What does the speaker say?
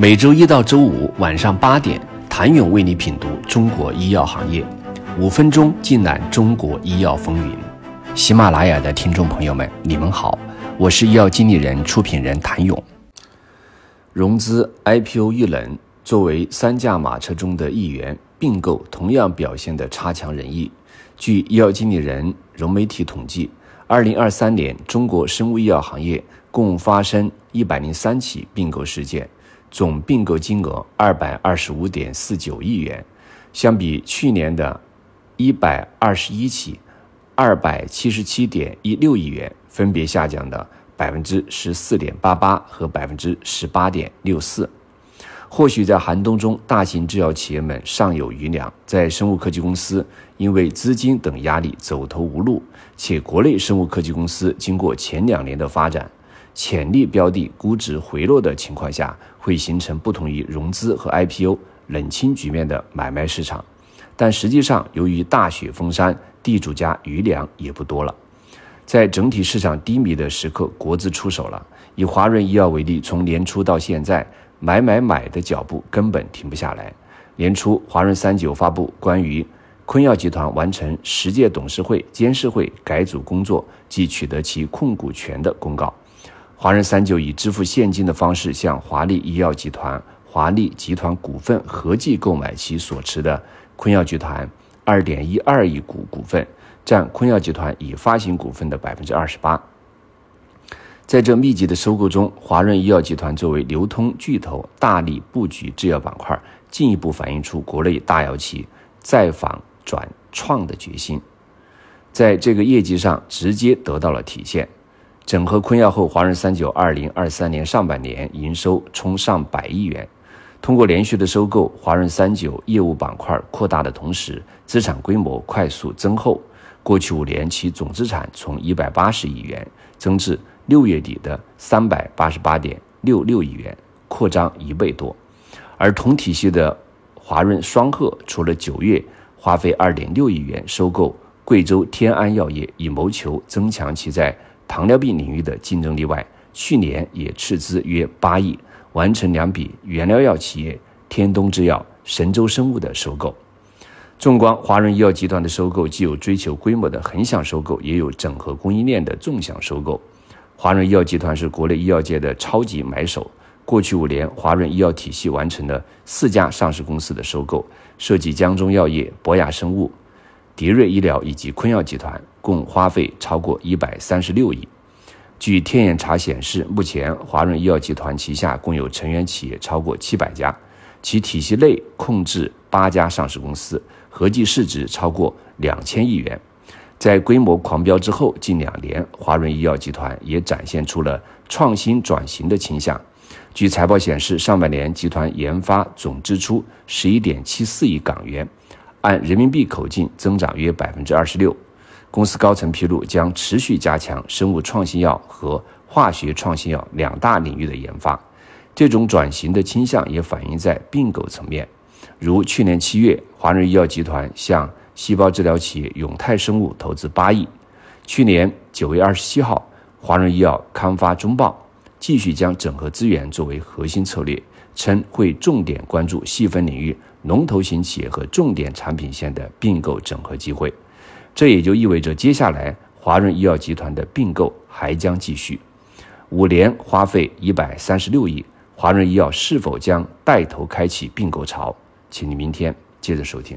每周一到周五晚上八点，谭勇为你品读中国医药行业，五分钟尽览中国医药风云。喜马拉雅的听众朋友们，你们好，我是医药经理人、出品人谭勇。融资 IPO 遇冷，作为三驾马车中的一员，并购同样表现得差强人意。据医药经理人融媒体统计，二零二三年中国生物医药行业共发生一百零三起并购事件。总并购金额二百二十五点四九亿元，相比去年的一百二十一起，二百七十七点一六亿元，分别下降的百分之十四点八八和百分之十八点六四。或许在寒冬中，大型制药企业们尚有余粮，在生物科技公司因为资金等压力走投无路，且国内生物科技公司经过前两年的发展。潜力标的估值回落的情况下，会形成不同于融资和 IPO 冷清局面的买卖市场。但实际上，由于大雪封山，地主家余粮也不多了。在整体市场低迷的时刻，国资出手了。以华润医药为例，从年初到现在，买买买的脚步根本停不下来。年初，华润三九发布关于昆药集团完成十届董事会、监事会改组工作及取得其控股权的公告。华润三九以支付现金的方式向华丽医药集团、华丽集团股份合计购买其所持的昆药集团二点一二亿股股份，占昆药集团已发行股份的百分之二十八。在这密集的收购中，华润医药集团作为流通巨头，大力布局制药板块，进一步反映出国内大药企再仿转创的决心，在这个业绩上直接得到了体现。整合昆药后，华润三九二零二三年上半年营收冲上百亿元。通过连续的收购，华润三九业务板块扩大的同时，资产规模快速增厚。过去五年，其总资产从一百八十亿元增至六月底的三百八十八点六六亿元，扩张一倍多。而同体系的华润双鹤，除了九月花费二点六亿元收购贵州天安药业，以谋求增强其在糖尿病领域的竞争力外，去年也斥资约八亿，完成两笔原料药企业天东制药、神州生物的收购。纵观华润医药集团的收购，既有追求规模的横向收购，也有整合供应链的纵向收购。华润医药集团是国内医药界的超级买手。过去五年，华润医药体系完成了四家上市公司的收购，涉及江中药业、博雅生物。迪瑞医疗以及昆药集团共花费超过一百三十六亿。据天眼查显示，目前华润医药集团旗下共有成员企业超过七百家，其体系内控制八家上市公司，合计市值超过两千亿元。在规模狂飙之后，近两年华润医药集团也展现出了创新转型的倾向。据财报显示，上半年集团研发总支出十一点七四亿港元。按人民币口径增长约百分之二十六。公司高层披露，将持续加强生物创新药和化学创新药两大领域的研发。这种转型的倾向也反映在并购层面，如去年七月，华润医药集团向细胞治疗企业永泰生物投资八亿。去年九月二十七号，华润医药刊发中报，继续将整合资源作为核心策略，称会重点关注细分领域。龙头型企业和重点产品线的并购整合机会，这也就意味着接下来华润医药集团的并购还将继续。五年花费一百三十六亿，华润医药是否将带头开启并购潮？请你明天接着收听。